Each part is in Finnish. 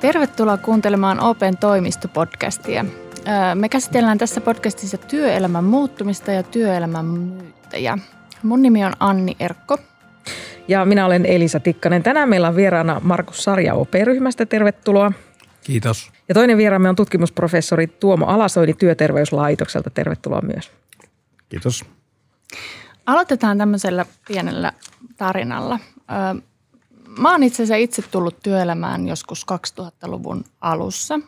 Tervetuloa kuuntelemaan Open toimistopodcastia. Me käsitellään tässä podcastissa työelämän muuttumista ja työelämän myyttäjä. Mun nimi on Anni Erkko. Ja minä olen Elisa Tikkanen. Tänään meillä on vieraana Markus Sarja OP-ryhmästä. Tervetuloa. Kiitos. Ja toinen vieraamme on tutkimusprofessori Tuomo Alasoini Työterveyslaitokselta. Tervetuloa myös. Kiitos. Aloitetaan tämmöisellä pienellä tarinalla. Mä oon itse asiassa itse tullut työelämään joskus 2000-luvun alussa.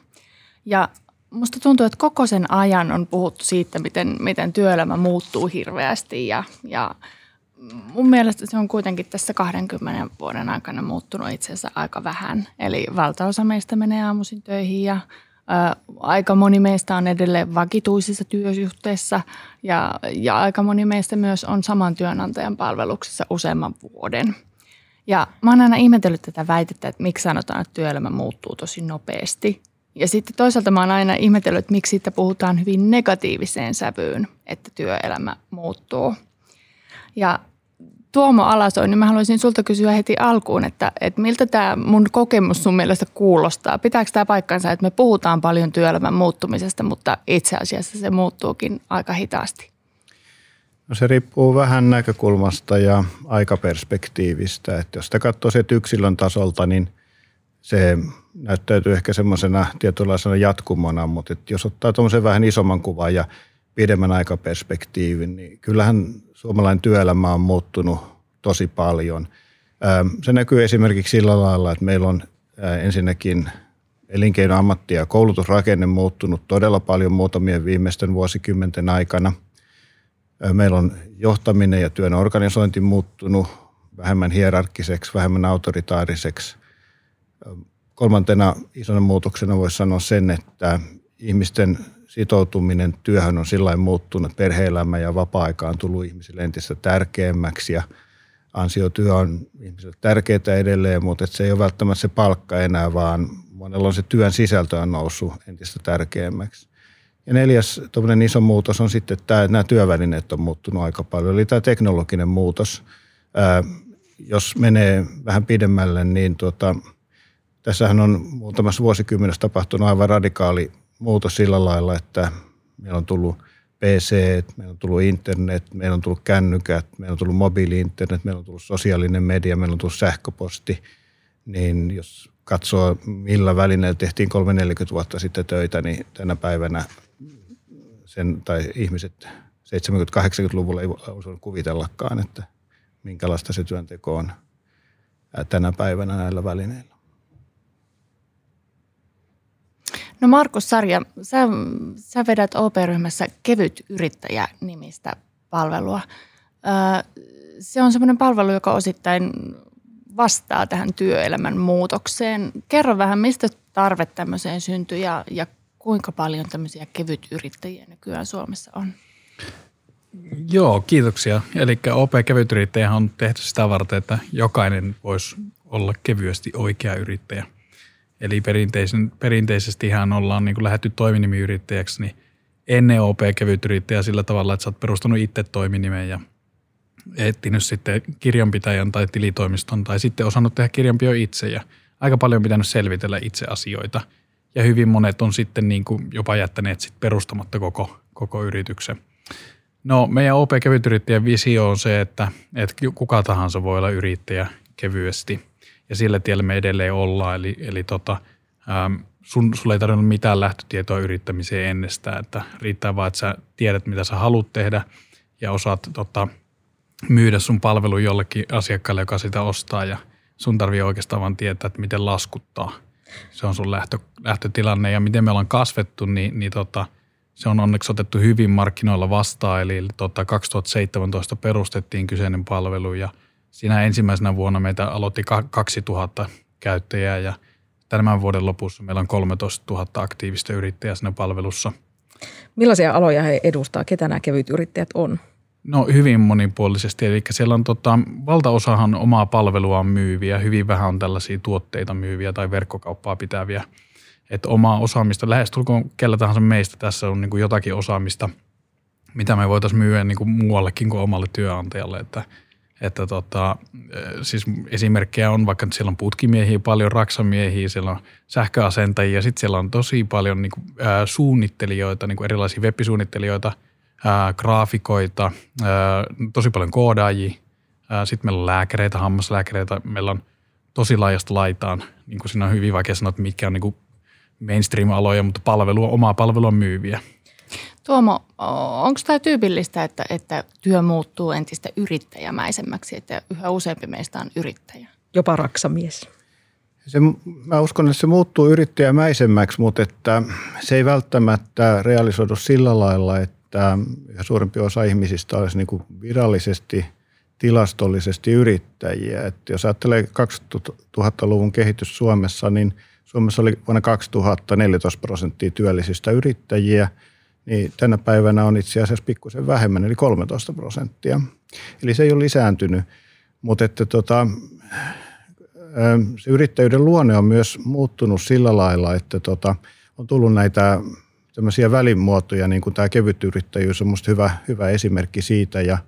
Ja musta tuntuu, että koko sen ajan on puhuttu siitä, miten, miten työelämä muuttuu hirveästi ja, ja mun mielestä se on kuitenkin tässä 20 vuoden aikana muuttunut itse asiassa aika vähän. Eli valtaosa meistä menee aamuisin töihin ja aika moni meistä on edelleen vakituisissa työsuhteissa ja, ja aika moni meistä myös on saman työnantajan palveluksessa useamman vuoden. Ja mä oon aina ihmetellyt tätä väitettä, että miksi sanotaan, että työelämä muuttuu tosi nopeasti. Ja sitten toisaalta mä oon aina ihmetellyt, että miksi siitä puhutaan hyvin negatiiviseen sävyyn, että työelämä muuttuu. Ja Tuomo Alasoin, niin mä haluaisin sulta kysyä heti alkuun, että, että miltä tämä mun kokemus sun mielestä kuulostaa? Pitääkö tämä paikkansa, että me puhutaan paljon työelämän muuttumisesta, mutta itse asiassa se muuttuukin aika hitaasti? No se riippuu vähän näkökulmasta ja aikaperspektiivistä. Että jos sitä katsoo se yksilön tasolta, niin se näyttäytyy ehkä semmoisena tietynlaisena jatkumona, mutta jos ottaa tuommoisen vähän isomman kuvan ja pidemmän aikaperspektiivin, niin kyllähän suomalainen työelämä on muuttunut tosi paljon. Se näkyy esimerkiksi sillä lailla, että meillä on ensinnäkin elinkeino, ammatti ja koulutusrakenne muuttunut todella paljon muutamien viimeisten vuosikymmenten aikana. Meillä on johtaminen ja työn organisointi muuttunut vähemmän hierarkkiseksi, vähemmän autoritaariseksi. Kolmantena isona muutoksena voisi sanoa sen, että ihmisten sitoutuminen työhön on sillä muuttunut, perhe-elämä ja vapaa-aika on tullut ihmisille entistä tärkeämmäksi ja ansiotyö on ihmisille tärkeää edelleen, mutta se ei ole välttämättä se palkka enää, vaan monella on se työn sisältö on noussut entistä tärkeämmäksi. Ja neljäs iso muutos on sitten että nämä työvälineet on muuttunut aika paljon, eli tämä teknologinen muutos. Ää, jos menee vähän pidemmälle, niin tuota, tässähän on muutamassa vuosikymmenessä tapahtunut aivan radikaali muutos sillä lailla, että meillä on tullut PC, meillä on tullut internet, meillä on tullut kännykät, meillä on tullut mobiili-internet, meillä on tullut sosiaalinen media, meillä on tullut sähköposti. Niin jos katsoo, millä välineellä tehtiin 3-40 vuotta sitten töitä, niin tänä päivänä sen, tai ihmiset 70-80-luvulla ei osannut kuvitellakaan, että minkälaista se työnteko on tänä päivänä näillä välineillä. No Markus Sarja, sä, sä vedät OP-ryhmässä kevyt yrittäjä-nimistä palvelua. Öö, se on semmoinen palvelu, joka osittain vastaa tähän työelämän muutokseen. Kerro vähän, mistä tarve tämmöiseen syntyi ja, ja kuinka paljon tämmöisiä kevyt yrittäjiä nykyään Suomessa on? Joo, kiitoksia. Eli OP kevytyrittäjä on tehty sitä varten, että jokainen voisi olla kevyesti oikea yrittäjä – Eli perinteisen, perinteisesti ihan ollaan niin lähdetty toiminimiyrittäjäksi, niin ennen OP kevyt yrittäjä sillä tavalla, että sä oot perustanut itse toiminimen ja etsinyt sitten kirjanpitäjän tai tilitoimiston tai sitten osannut tehdä kirjanpio itse ja aika paljon pitänyt selvitellä itse asioita. Ja hyvin monet on sitten niin kuin jopa jättäneet sit perustamatta koko, koko yrityksen. No meidän OP kevytyrittäjän visio on se, että, että kuka tahansa voi olla yrittäjä kevyesti – ja sillä tiellä me edelleen ollaan. Eli, eli tota, ähm, sun, sulle ei tarvinnut mitään lähtötietoa yrittämiseen ennestään, että riittää vaan, että sä tiedät, mitä sä haluat tehdä ja osaat tota, myydä sun palvelu jollekin asiakkaalle, joka sitä ostaa ja sun tarvii oikeastaan vaan tietää, että miten laskuttaa. Se on sun lähtö, lähtötilanne ja miten me ollaan kasvettu, niin, niin tota, se on onneksi otettu hyvin markkinoilla vastaan. Eli tota, 2017 perustettiin kyseinen palvelu ja – Siinä ensimmäisenä vuonna meitä aloitti 2000 käyttäjää ja tämän vuoden lopussa meillä on 13 000 aktiivista yrittäjää siinä palvelussa. Millaisia aloja he edustaa? Ketä nämä kevyt yrittäjät on? No hyvin monipuolisesti, eli siellä on tota, valtaosahan omaa palveluaan myyviä, hyvin vähän on tällaisia tuotteita myyviä tai verkkokauppaa pitäviä. Että omaa osaamista, lähestulkoon kellä tahansa meistä tässä on niin kuin jotakin osaamista, mitä me voitaisiin myyä niin kuin muuallekin kuin omalle työnantajalle. Että Että tota, siis esimerkkejä on vaikka, että siellä on putkimiehiä, paljon raksamiehiä, siellä on sähköasentajia, sitten siellä on tosi paljon niin kuin, ää, suunnittelijoita, niin kuin erilaisia web-suunnittelijoita, ää, graafikoita, ää, tosi paljon koodaajia. Sitten meillä on lääkäreitä, hammaslääkäreitä, meillä on tosi laajasta laitaan. Niin kuin siinä on hyvin vaikea sanoa, että mitkä on niin kuin mainstream-aloja, mutta palvelua, omaa palvelua myyviä. Tuomo, onko tämä tyypillistä, että, että työ muuttuu entistä yrittäjämäisemmäksi, että yhä useampi meistä on yrittäjä? Jopa raksamies. Se, mä uskon, että se muuttuu yrittäjämäisemmäksi, mutta että se ei välttämättä realisoidu sillä lailla, että suurempi osa ihmisistä olisi niin kuin virallisesti, tilastollisesti yrittäjiä. Että jos ajattelee 2000-luvun kehitys Suomessa, niin Suomessa oli vuonna 2000 14 prosenttia työllisistä yrittäjiä – niin tänä päivänä on itse asiassa pikkusen vähemmän, eli 13 prosenttia. Eli se ei ole lisääntynyt, mutta että tota, se yrittäjyyden luonne on myös muuttunut sillä lailla, että tota, on tullut näitä tämmöisiä välimuotoja, niin kuin tämä kevyt yrittäjyys on minusta hyvä, hyvä esimerkki siitä. Ja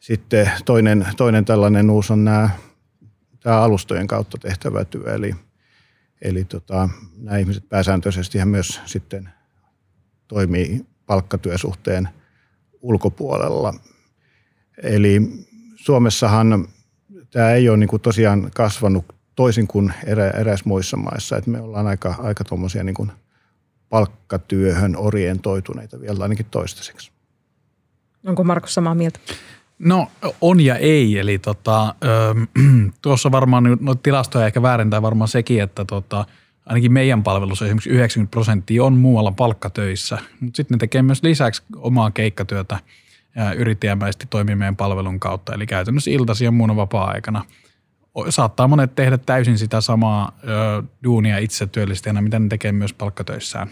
sitten toinen, toinen tällainen uusi on nämä, tämä alustojen kautta tehtävä työ, eli, eli tota, nämä ihmiset pääsääntöisesti myös sitten – toimii palkkatyösuhteen ulkopuolella. Eli Suomessahan tämä ei ole niin kuin tosiaan kasvanut toisin kuin erä, eräissä muissa maissa. että me ollaan aika, aika tuommoisia niin palkkatyöhön orientoituneita vielä ainakin toistaiseksi. Onko Markus samaa mieltä? No on ja ei, eli tota, ö, tuossa varmaan no, tilastoja ehkä väärentää varmaan sekin, että tota, ainakin meidän palvelussa esimerkiksi 90 prosenttia on muualla palkkatöissä, mutta sitten ne tekee myös lisäksi omaa keikkatyötä yrittäjämäisesti toimii meidän palvelun kautta. Eli käytännössä iltasi ja muuna vapaa-aikana. Saattaa monet tehdä täysin sitä samaa ö, duunia itse työllistäjänä, mitä ne tekee myös palkkatöissään.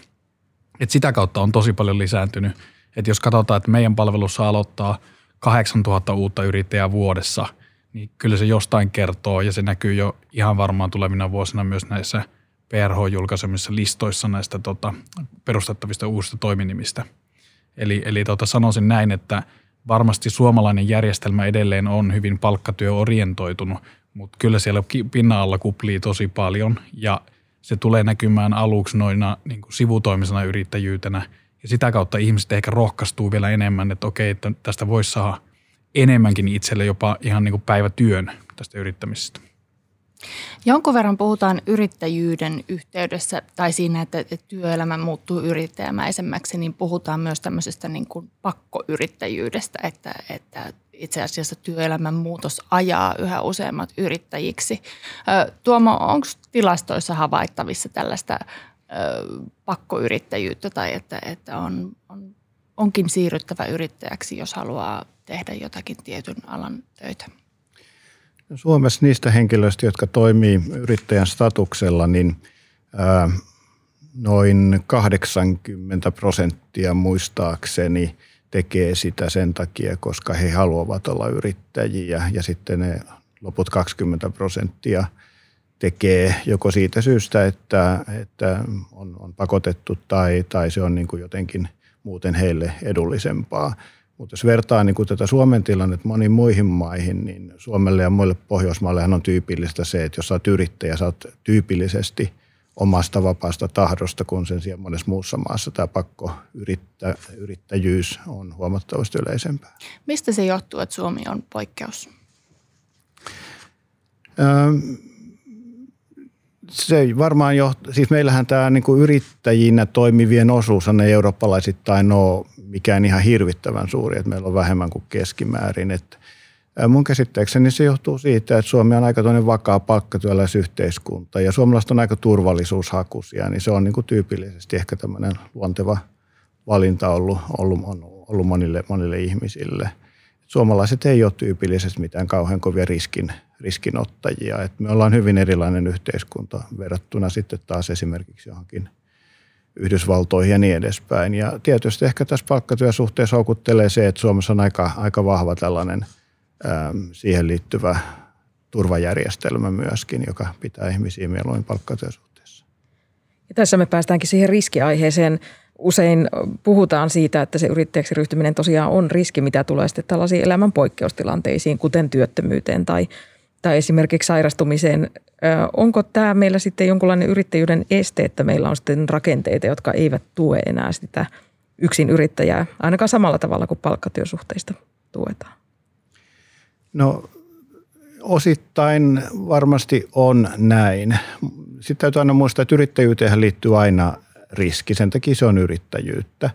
Et sitä kautta on tosi paljon lisääntynyt. Et jos katsotaan, että meidän palvelussa aloittaa 8000 uutta yrittäjää vuodessa, niin kyllä se jostain kertoo ja se näkyy jo ihan varmaan tulevina vuosina myös näissä – PRH-julkaisemissa listoissa näistä tota, perustettavista uusista toiminimistä. Eli, eli tota, sanoisin näin, että varmasti suomalainen järjestelmä edelleen on hyvin palkkatyöorientoitunut, mutta kyllä siellä pinnan alla kuplii tosi paljon ja se tulee näkymään aluksi noina niin kuin sivutoimisena yrittäjyytenä ja sitä kautta ihmiset ehkä rohkaistuu vielä enemmän, että okei, että tästä voisi saada enemmänkin itselle jopa ihan niin kuin päivätyön tästä yrittämisestä. Jonkun verran puhutaan yrittäjyyden yhteydessä tai siinä, että työelämä muuttuu yrittäjämäisemmäksi, niin puhutaan myös tämmöisestä niin kuin pakkoyrittäjyydestä, että, että itse asiassa työelämän muutos ajaa yhä useammat yrittäjiksi. Tuomo, onko tilastoissa havaittavissa tällaista pakkoyrittäjyyttä tai että, että on, on, onkin siirryttävä yrittäjäksi, jos haluaa tehdä jotakin tietyn alan töitä? Suomessa niistä henkilöistä, jotka toimii yrittäjän statuksella, niin noin 80 prosenttia muistaakseni tekee sitä sen takia, koska he haluavat olla yrittäjiä ja sitten ne loput 20 prosenttia tekee joko siitä syystä, että, että on, on pakotettu tai, tai se on niin kuin jotenkin muuten heille edullisempaa. Mutta jos vertaa niin kuin tätä Suomen tilannetta moniin muihin maihin, niin Suomelle ja muille Pohjoismaillehan on tyypillistä se, että jos sä oot yrittäjä, sä oot tyypillisesti omasta vapaasta tahdosta, kun sen sijaan monessa muussa maassa tämä pakko yrittä, yrittäjyys on huomattavasti yleisempää. Mistä se johtuu, että Suomi on poikkeus? Öö, se varmaan johtuu, siis meillähän tämä niin kuin yrittäjinä toimivien osuus on eurooppalaisittain ole mikään ihan hirvittävän suuri, että meillä on vähemmän kuin keskimäärin. Että mun käsittääkseni se johtuu siitä, että Suomi on aika toinen vakaa palkkatyöläisyhteiskunta ja suomalaiset on aika turvallisuushakuisia, niin se on niin kuin tyypillisesti ehkä tämmöinen luonteva valinta ollut, ollut, ollut monille, monille ihmisille. Suomalaiset ei ole tyypillisesti mitään kauhean kovia riskin, riskinottajia. että me ollaan hyvin erilainen yhteiskunta verrattuna sitten taas esimerkiksi johonkin – Yhdysvaltoihin ja niin edespäin. Ja tietysti ehkä tässä palkkatyösuhteessa houkuttelee se, että Suomessa on aika, aika vahva tällainen äm, siihen liittyvä turvajärjestelmä myöskin, joka pitää ihmisiä mieluummin palkkatyösuhteessa. Ja tässä me päästäänkin siihen riskiaiheeseen. usein puhutaan siitä, että se yrittäjäksi ryhtyminen tosiaan on riski, mitä tulee sitten tällaisiin elämän poikkeustilanteisiin, kuten työttömyyteen tai, tai esimerkiksi sairastumiseen. Onko tämä meillä sitten jonkunlainen yrittäjyyden este, että meillä on sitten rakenteita, jotka eivät tue enää sitä yksin yrittäjää, ainakaan samalla tavalla kuin palkkatyösuhteista tuetaan? No osittain varmasti on näin. Sitten täytyy aina muistaa, että yrittäjyyteen liittyy aina riski. Sen takia se on yrittäjyyttä.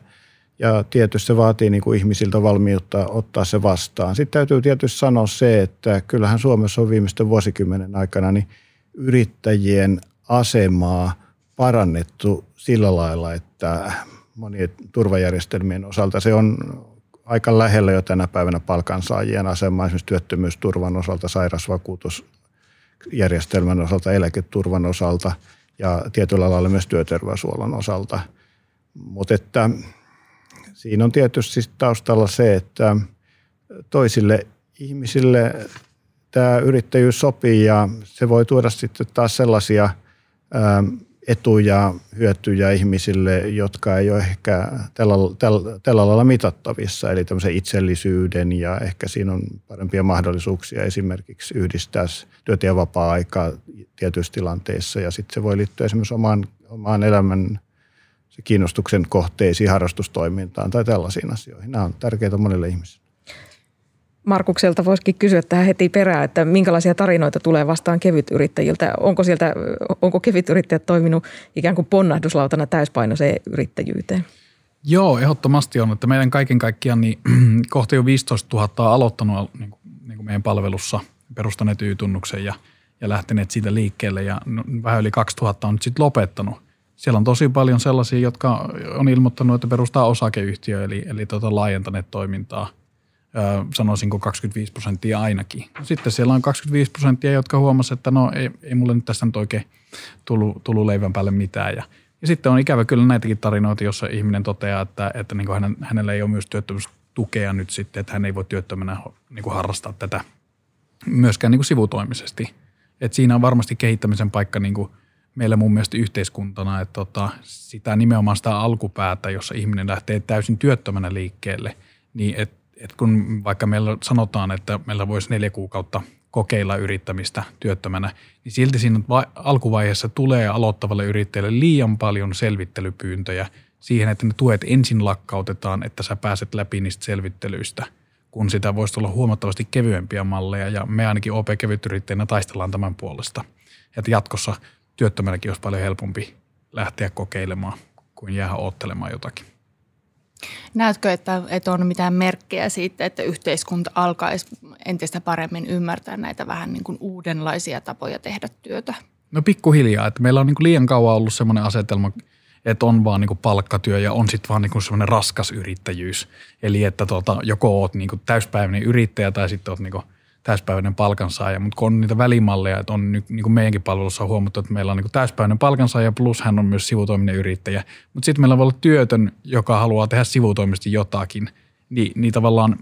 Ja tietysti se vaatii niin kuin ihmisiltä valmiutta ottaa se vastaan. Sitten täytyy tietysti sanoa se, että kyllähän Suomessa on viimeisten vuosikymmenen aikana niin yrittäjien asemaa parannettu sillä lailla, että monien turvajärjestelmien osalta se on aika lähellä jo tänä päivänä palkansaajien asemaa, esimerkiksi työttömyysturvan osalta, sairausvakuutusjärjestelmän osalta, eläketurvan osalta – ja tietyllä lailla myös työterveyshuollon osalta. Mutta että siinä on tietysti taustalla se, että toisille ihmisille tämä yrittäjyys sopii ja se voi tuoda sitten taas sellaisia etuja, hyötyjä ihmisille, jotka ei ole ehkä tällä, tällä, tällä lailla mitattavissa. Eli tämmöisen itsellisyyden ja ehkä siinä on parempia mahdollisuuksia esimerkiksi yhdistää työtä ja vapaa-aikaa tietyissä tilanteissa. Ja sitten se voi liittyä esimerkiksi omaan, omaan elämän se kiinnostuksen kohteisiin, harrastustoimintaan tai tällaisiin asioihin. Nämä on tärkeitä monille ihmisille. Markukselta voisikin kysyä tähän heti perään, että minkälaisia tarinoita tulee vastaan kevytyrittäjiltä. Onko sieltä, onko kevytyrittäjät toiminut ikään kuin ponnahduslautana täyspainoiseen yrittäjyyteen? Joo, ehdottomasti on. Että meidän kaiken kaikkiaan niin, kohta jo 15 000 on aloittanut niin kuin, niin kuin meidän palvelussa, perustaneet Y-tunnuksen ja, ja lähteneet siitä liikkeelle ja no, vähän yli 2000 on nyt sitten lopettanut. Siellä on tosi paljon sellaisia, jotka on ilmoittanut, että perustaa osakeyhtiö, eli, eli tota, laajentaneet toimintaa – sanoisinko 25 prosenttia ainakin. Sitten siellä on 25 prosenttia, jotka huomasivat, että no ei, ei mulle nyt tästä nyt oikein tullut, tullut leivän päälle mitään. Ja, ja sitten on ikävä kyllä näitäkin tarinoita, jossa ihminen toteaa, että, että niin hänen, hänellä ei ole myös työttömyystukea nyt sitten, että hän ei voi työttömänä niin kuin harrastaa tätä myöskään niin kuin sivutoimisesti. Et siinä on varmasti kehittämisen paikka niin kuin meillä mun mielestä yhteiskuntana, että tota, sitä nimenomaan sitä alkupäätä, jossa ihminen lähtee täysin työttömänä liikkeelle, niin että että kun vaikka meillä sanotaan, että meillä voisi neljä kuukautta kokeilla yrittämistä työttömänä, niin silti siinä alkuvaiheessa tulee aloittavalle yrittäjälle liian paljon selvittelypyyntöjä siihen, että ne tuet ensin lakkautetaan, että sä pääset läpi niistä selvittelyistä, kun sitä voisi olla huomattavasti kevyempiä malleja ja me ainakin OP-kevytyrittäjänä taistellaan tämän puolesta. Että jatkossa työttömälläkin olisi paljon helpompi lähteä kokeilemaan kuin jäädä ottelemaan jotakin. Näetkö, että, että on mitään merkkejä siitä, että yhteiskunta alkaisi entistä paremmin ymmärtää näitä vähän niin kuin uudenlaisia tapoja tehdä työtä? No pikkuhiljaa, että meillä on niin kuin liian kauan ollut sellainen asetelma, että on vaan niin kuin palkkatyö ja on sitten vaan niin kuin semmoinen raskas yrittäjyys. Eli että tota, joko oot niin kuin täyspäiväinen yrittäjä tai sitten oot niin kuin – täyspäiväinen palkansaaja, mutta kun on niitä välimalleja, että on niin kuin meidänkin palvelussa on huomattu, että meillä on niin täyspäiväinen palkansaaja plus hän on myös sivutoiminen yrittäjä, mutta sitten meillä voi olla työtön, joka haluaa tehdä sivutoimisesti jotakin, niin, niin tavallaan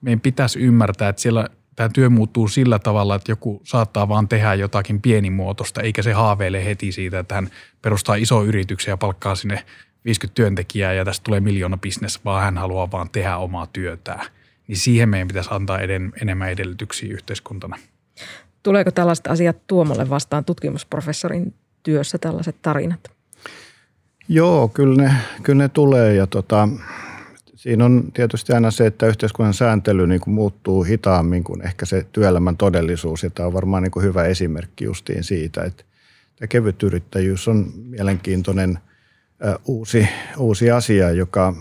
meidän pitäisi ymmärtää, että siellä tämä työ muuttuu sillä tavalla, että joku saattaa vaan tehdä jotakin pienimuotoista, eikä se haaveile heti siitä, että hän perustaa iso yrityksen ja palkkaa sinne 50 työntekijää ja tästä tulee miljoona bisnes, vaan hän haluaa vaan tehdä omaa työtään – niin siihen meidän pitäisi antaa eden, enemmän edellytyksiä yhteiskuntana. Tuleeko tällaiset asiat Tuomolle vastaan tutkimusprofessorin työssä tällaiset tarinat? Joo, kyllä ne, kyllä ne tulee ja tota, siinä on tietysti aina se, että yhteiskunnan sääntely niin kuin muuttuu hitaammin kuin ehkä se työelämän todellisuus ja tämä on varmaan niin kuin hyvä esimerkki justiin siitä, että tämä kevyt yrittäjyys on mielenkiintoinen uusi, uusi asia, joka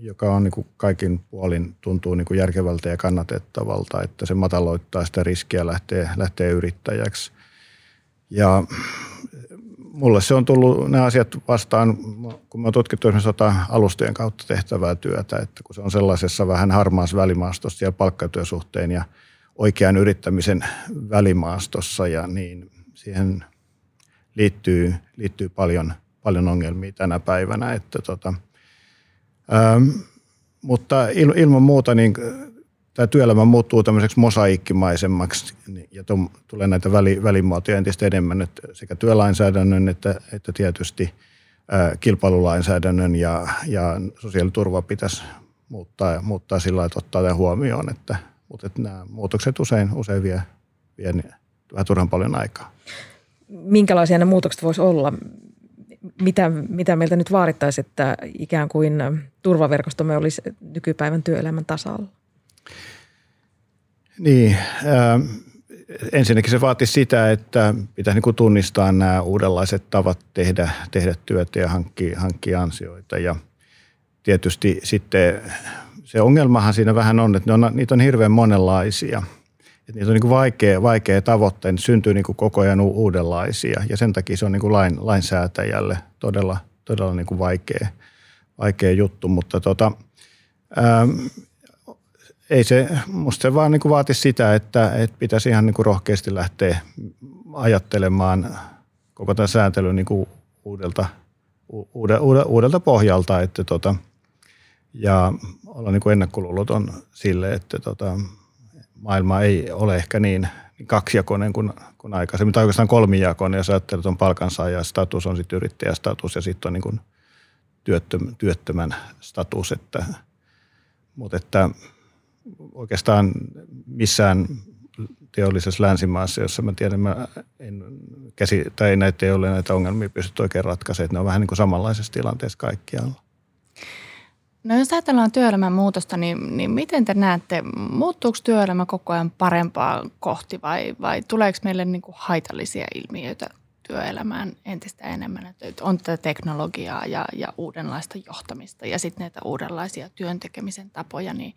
joka on niin kuin kaikin puolin tuntuu niin kuin järkevältä ja kannatettavalta, että se mataloittaa sitä riskiä lähtee, lähtee yrittäjäksi. Ja mulle se on tullut nämä asiat vastaan, kun mä oon tutkittu esimerkiksi alustojen kautta tehtävää työtä, että kun se on sellaisessa vähän harmaassa välimaastossa ja palkkatyösuhteen ja oikean yrittämisen välimaastossa ja niin siihen liittyy, liittyy paljon, paljon ongelmia tänä päivänä, että tota – Ähm, mutta il, ilman muuta niin tämä työelämä muuttuu tämmöiseksi mosaiikkimaisemmaksi niin, ja tom, tulee näitä väli, välimuotoja entistä enemmän että sekä työlainsäädännön että, että tietysti kilpailulainsäädännön ja, ja sosiaaliturva pitäisi muuttaa, muuttaa sillä että ottaa huomioon, että, mutta että nämä muutokset usein, usein vie, vie vähän turhan paljon aikaa. Minkälaisia ne muutokset voisi olla? Mitä, mitä meiltä nyt vaadittaisi, että ikään kuin turvaverkostomme olisi nykypäivän työelämän tasalla? Niin, äh, ensinnäkin se vaati sitä, että pitää niin tunnistaa nämä uudenlaiset tavat tehdä, tehdä työtä ja hankkia, hankkia ansioita. Ja tietysti sitten se ongelmahan siinä vähän on, että ne on, niitä on hirveän monenlaisia. Että niitä on niin kuin vaikea, vaikea tavoittaa, niin syntyy niin kuin koko ajan uudenlaisia. Ja sen takia se on niin kuin lain, lainsäätäjälle todella, todella niin kuin vaikea, vaikea juttu. Mutta tota, ähm, ei se, musta se vaan niin kuin vaati sitä, että, että pitäisi ihan niin kuin rohkeasti lähteä ajattelemaan koko tämän sääntelyn niin kuin uudelta, uudelta, uudelta pohjalta, että tota, ja olla niin kuin ennakkoluuloton sille, että tota, maailma ei ole ehkä niin, kaksijakoinen kuin, kuin aikaisemmin, tai oikeastaan kolmijakoinen, jos ajattelee, että on palkansaaja status, on sitten yrittäjästatus ja sitten on niin kuin työttömän, työttömän status, että, mutta että oikeastaan missään teollisessa länsimaassa, jossa mä tiedän, mä en käsi, tai näitä ei ole näitä ongelmia pystytty oikein ratkaisemaan, ne on vähän niin kuin samanlaisessa tilanteessa kaikkialla. No jos ajatellaan työelämän muutosta, niin, niin miten te näette, muuttuuko työelämä koko ajan parempaa kohti vai, vai tuleeko meille niin kuin haitallisia ilmiöitä työelämään entistä enemmän. Että on tätä teknologiaa ja, ja uudenlaista johtamista ja sitten näitä uudenlaisia työntekemisen tapoja, niin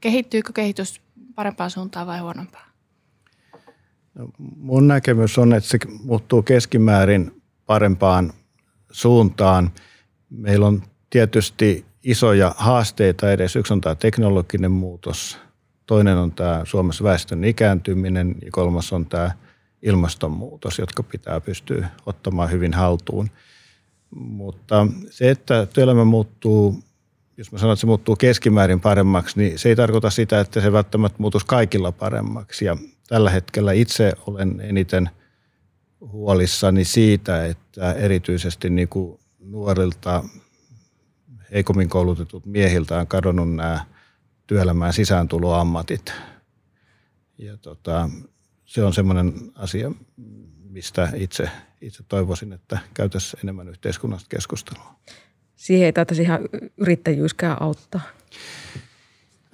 kehittyykö kehitys parempaan suuntaan vai huonompaan? No, mun näkemys on, että se muuttuu keskimäärin parempaan suuntaan. Meillä on tietysti isoja haasteita edes. Yksi on tämä teknologinen muutos, toinen on tämä Suomessa väestön ikääntyminen ja kolmas on tämä – ilmastonmuutos, jotka pitää pystyä ottamaan hyvin haltuun. Mutta se, että työelämä muuttuu, jos mä sanon, että se muuttuu keskimäärin paremmaksi, niin se ei tarkoita sitä, että se välttämättä muutuisi kaikilla paremmaksi. Ja tällä hetkellä itse olen eniten huolissani siitä, että erityisesti niin kuin nuorilta heikommin koulutetut miehiltä on kadonnut nämä työelämään sisääntuloammatit. Ja tota, se on semmoinen asia, mistä itse, itse toivoisin, että käytäisiin enemmän yhteiskunnasta keskustelua. Siihen ei taitaisi ihan yrittäjyyskään auttaa.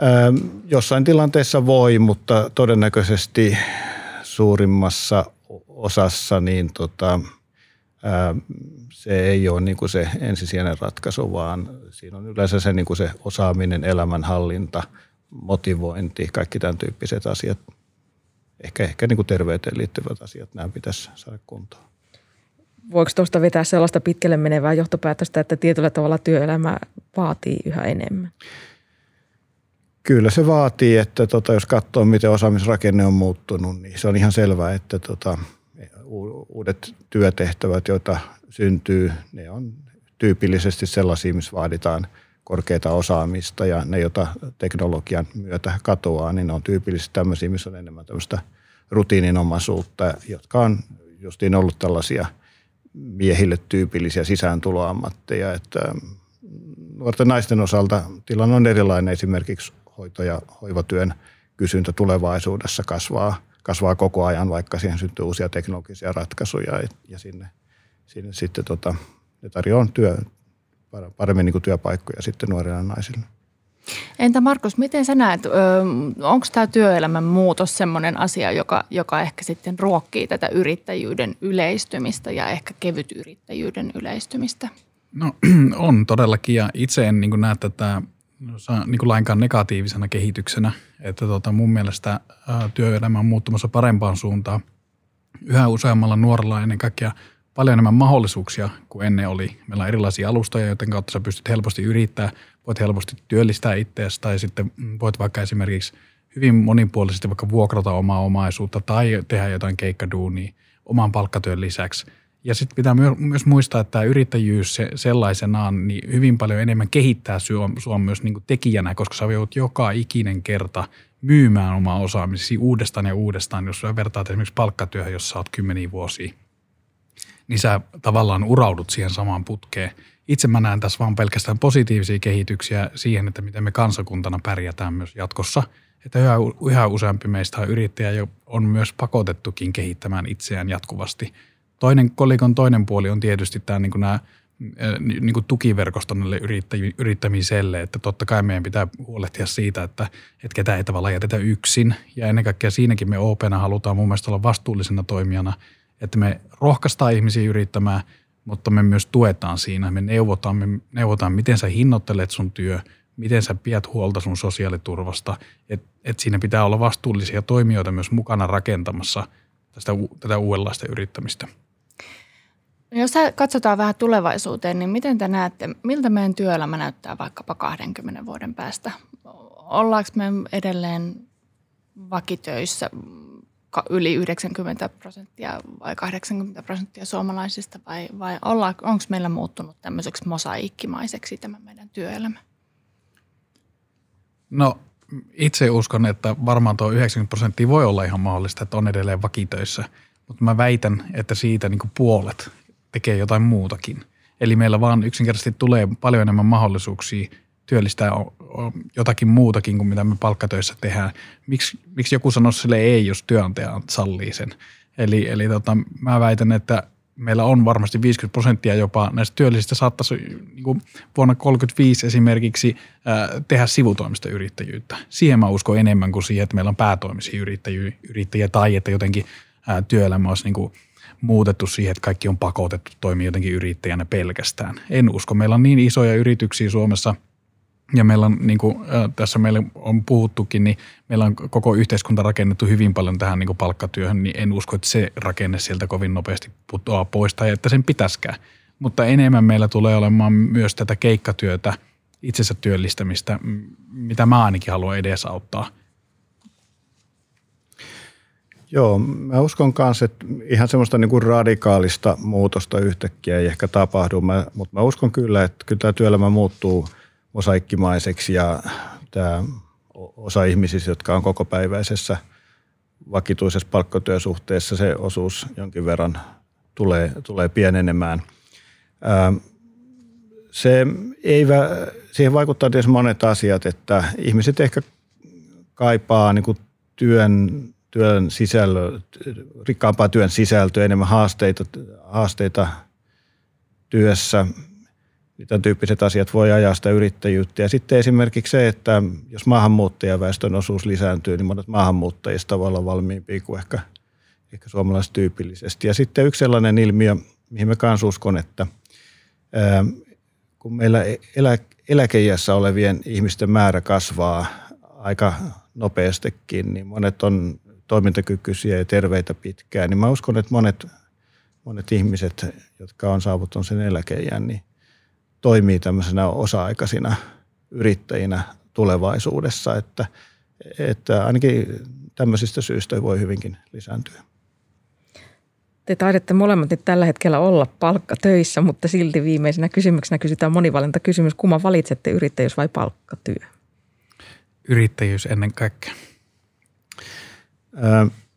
Ähm, jossain tilanteessa voi, mutta todennäköisesti suurimmassa osassa niin tota, se ei ole niin kuin se ensisijainen ratkaisu, vaan siinä on yleensä se, niin kuin se osaaminen, elämänhallinta, motivointi, kaikki tämän tyyppiset asiat – ehkä, ehkä niin kuin terveyteen liittyvät asiat nämä pitäisi saada kuntoon. Voiko tuosta vetää sellaista pitkälle menevää johtopäätöstä, että tietyllä tavalla työelämä vaatii yhä enemmän? Kyllä se vaatii, että tota, jos katsoo, miten osaamisrakenne on muuttunut, niin se on ihan selvää, että tota, uudet työtehtävät, joita syntyy, ne on tyypillisesti sellaisia, missä vaaditaan korkeita osaamista ja ne, joita teknologian myötä katoaa, niin ne on tyypillisesti tämmöisiä, missä on enemmän tämmöistä rutiininomaisuutta, jotka on justiin ollut tällaisia miehille tyypillisiä sisääntuloammatteja, että nuorten naisten osalta tilanne on erilainen. Esimerkiksi hoito- ja hoivatyön kysyntä tulevaisuudessa kasvaa, kasvaa koko ajan, vaikka siihen syntyy uusia teknologisia ratkaisuja ja sinne, sinne sitten tota, ne tarjoaa työ, paremmin niin kuin työpaikkoja sitten nuorille naisille. Entä Markus, miten sä näet, onko tämä työelämän muutos sellainen asia, joka, joka ehkä sitten ruokkii tätä yrittäjyyden yleistymistä ja ehkä kevyt yrittäjyyden yleistymistä? No on todellakin ja itse en niin näe tätä niin kuin lainkaan negatiivisena kehityksenä, että tota, mun mielestä työelämä on muuttumassa parempaan suuntaan. Yhä useammalla nuorella ennen kaikkea – paljon enemmän mahdollisuuksia kuin ennen oli. Meillä on erilaisia alustoja, joiden kautta sä pystyt helposti yrittää, voit helposti työllistää itseäsi tai sitten voit vaikka esimerkiksi hyvin monipuolisesti vaikka vuokrata omaa omaisuutta tai tehdä jotain keikkaduunia oman palkkatyön lisäksi. Ja sitten pitää myös muistaa, että tämä yrittäjyys sellaisenaan niin hyvin paljon enemmän kehittää sua myös niin tekijänä, koska sä joudut joka ikinen kerta myymään omaa osaamisesi uudestaan ja uudestaan, jos vertaat esimerkiksi palkkatyöhön, jossa olet kymmeniä vuosia niin sä tavallaan uraudut siihen samaan putkeen. Itse mä näen tässä vaan pelkästään positiivisia kehityksiä siihen, että miten me kansakuntana pärjätään myös jatkossa. Että yhä, yhä useampi meistä on yrittäjä on myös pakotettukin kehittämään itseään jatkuvasti. Toinen kolikon toinen puoli on tietysti tämä niin kuin nämä niin kuin tukiverkosto näille yrittämiselle, että totta kai meidän pitää huolehtia siitä, että, että ketä ei tavallaan jätetä yksin. Ja ennen kaikkea siinäkin me OPena halutaan mun mielestä olla vastuullisena toimijana, että me rohkaistaan ihmisiä yrittämään, mutta me myös tuetaan siinä. Me neuvotaan, me neuvotaan miten sä hinnoittelet sun työ, miten sä pidät huolta sun sosiaaliturvasta. Että et siinä pitää olla vastuullisia toimijoita myös mukana rakentamassa tästä, tätä uudenlaista yrittämistä. Jos katsotaan vähän tulevaisuuteen, niin miten te näette, miltä meidän työelämä näyttää vaikkapa 20 vuoden päästä? Ollaanko me edelleen vakitöissä yli 90 prosenttia vai 80 prosenttia suomalaisista vai, vai onko meillä muuttunut tämmöiseksi mosaiikkimaiseksi tämä meidän työelämä? No itse uskon, että varmaan tuo 90 prosenttia voi olla ihan mahdollista, että on edelleen vakitöissä, mutta mä väitän, että siitä niin puolet tekee jotain muutakin. Eli meillä vaan yksinkertaisesti tulee paljon enemmän mahdollisuuksia työllistää jotakin muutakin kuin mitä me palkkatöissä tehdään. Miksi, miksi joku sanoisi sille ei, jos työnantaja sallii sen? Eli, eli tota, mä väitän, että meillä on varmasti 50 prosenttia jopa näistä työllisistä saattaisi niin kuin vuonna 1935 esimerkiksi ää, tehdä sivutoimista yrittäjyyttä. Siihen mä uskon enemmän kuin siihen, että meillä on päätoimisia yrittäjiä tai että jotenkin työelämä olisi niin kuin – muutettu siihen, että kaikki on pakotettu toimia jotenkin yrittäjänä pelkästään. En usko. Meillä on niin isoja yrityksiä Suomessa ja meillä on, niin kuin tässä meillä on puhuttukin, niin meillä on koko yhteiskunta rakennettu hyvin paljon tähän niin kuin palkkatyöhön, niin en usko, että se rakenne sieltä kovin nopeasti putoaa pois tai että sen pitäskään. Mutta enemmän meillä tulee olemaan myös tätä keikkatyötä, itsensä työllistämistä, mitä mä ainakin haluan edesauttaa – Joo, mä uskon myös, että ihan semmoista niin kuin radikaalista muutosta yhtäkkiä ei ehkä tapahdu, mä, mutta mä uskon kyllä, että kyllä tämä työelämä muuttuu mosaikkimaiseksi ja tämä osa ihmisistä, jotka on kokopäiväisessä vakituisessa palkkatyösuhteessa, se osuus jonkin verran tulee, tulee pienenemään. se ei, siihen vaikuttaa tietysti monet asiat, että ihmiset ehkä kaipaa niin kuin työn työn sisällö, rikkaampaa työn sisältöä, enemmän haasteita, haasteita työssä. Tämän tyyppiset asiat voi ajaa sitä yrittäjyyttä. Ja sitten esimerkiksi se, että jos maahanmuuttajaväestön osuus lisääntyy, niin monet maahanmuuttajista voi olla valmiimpia kuin ehkä, ehkä suomalaiset tyypillisesti. Ja sitten yksi sellainen ilmiö, mihin mä kanssa uskon, että kun meillä elä, eläkeijässä olevien ihmisten määrä kasvaa aika nopeastikin, niin monet on toimintakykyisiä ja terveitä pitkään, niin mä uskon, että monet, monet ihmiset, jotka on saavuttanut sen eläkeijän, niin toimii tämmöisenä osa-aikaisina yrittäjinä tulevaisuudessa, että, että ainakin tämmöisistä syistä voi hyvinkin lisääntyä. Te taidatte molemmat nyt tällä hetkellä olla palkkatöissä, mutta silti viimeisenä kysymyksenä kysytään monivalinta kysymys. Kumman valitsette, yrittäjyys vai palkkatyö? Yrittäjyys ennen kaikkea.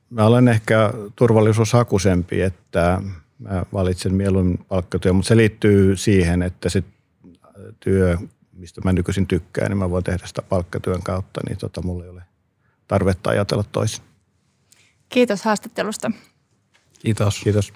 Mä olen ehkä turvallisuushakuisempi, että mä valitsen mieluummin palkkatyö, mutta se liittyy siihen, että se työ, mistä mä nykyisin tykkään, niin mä voin tehdä sitä palkkatyön kautta, niin tota, mulla ei ole tarvetta ajatella toisin. Kiitos haastattelusta. Kiitos. Kiitos.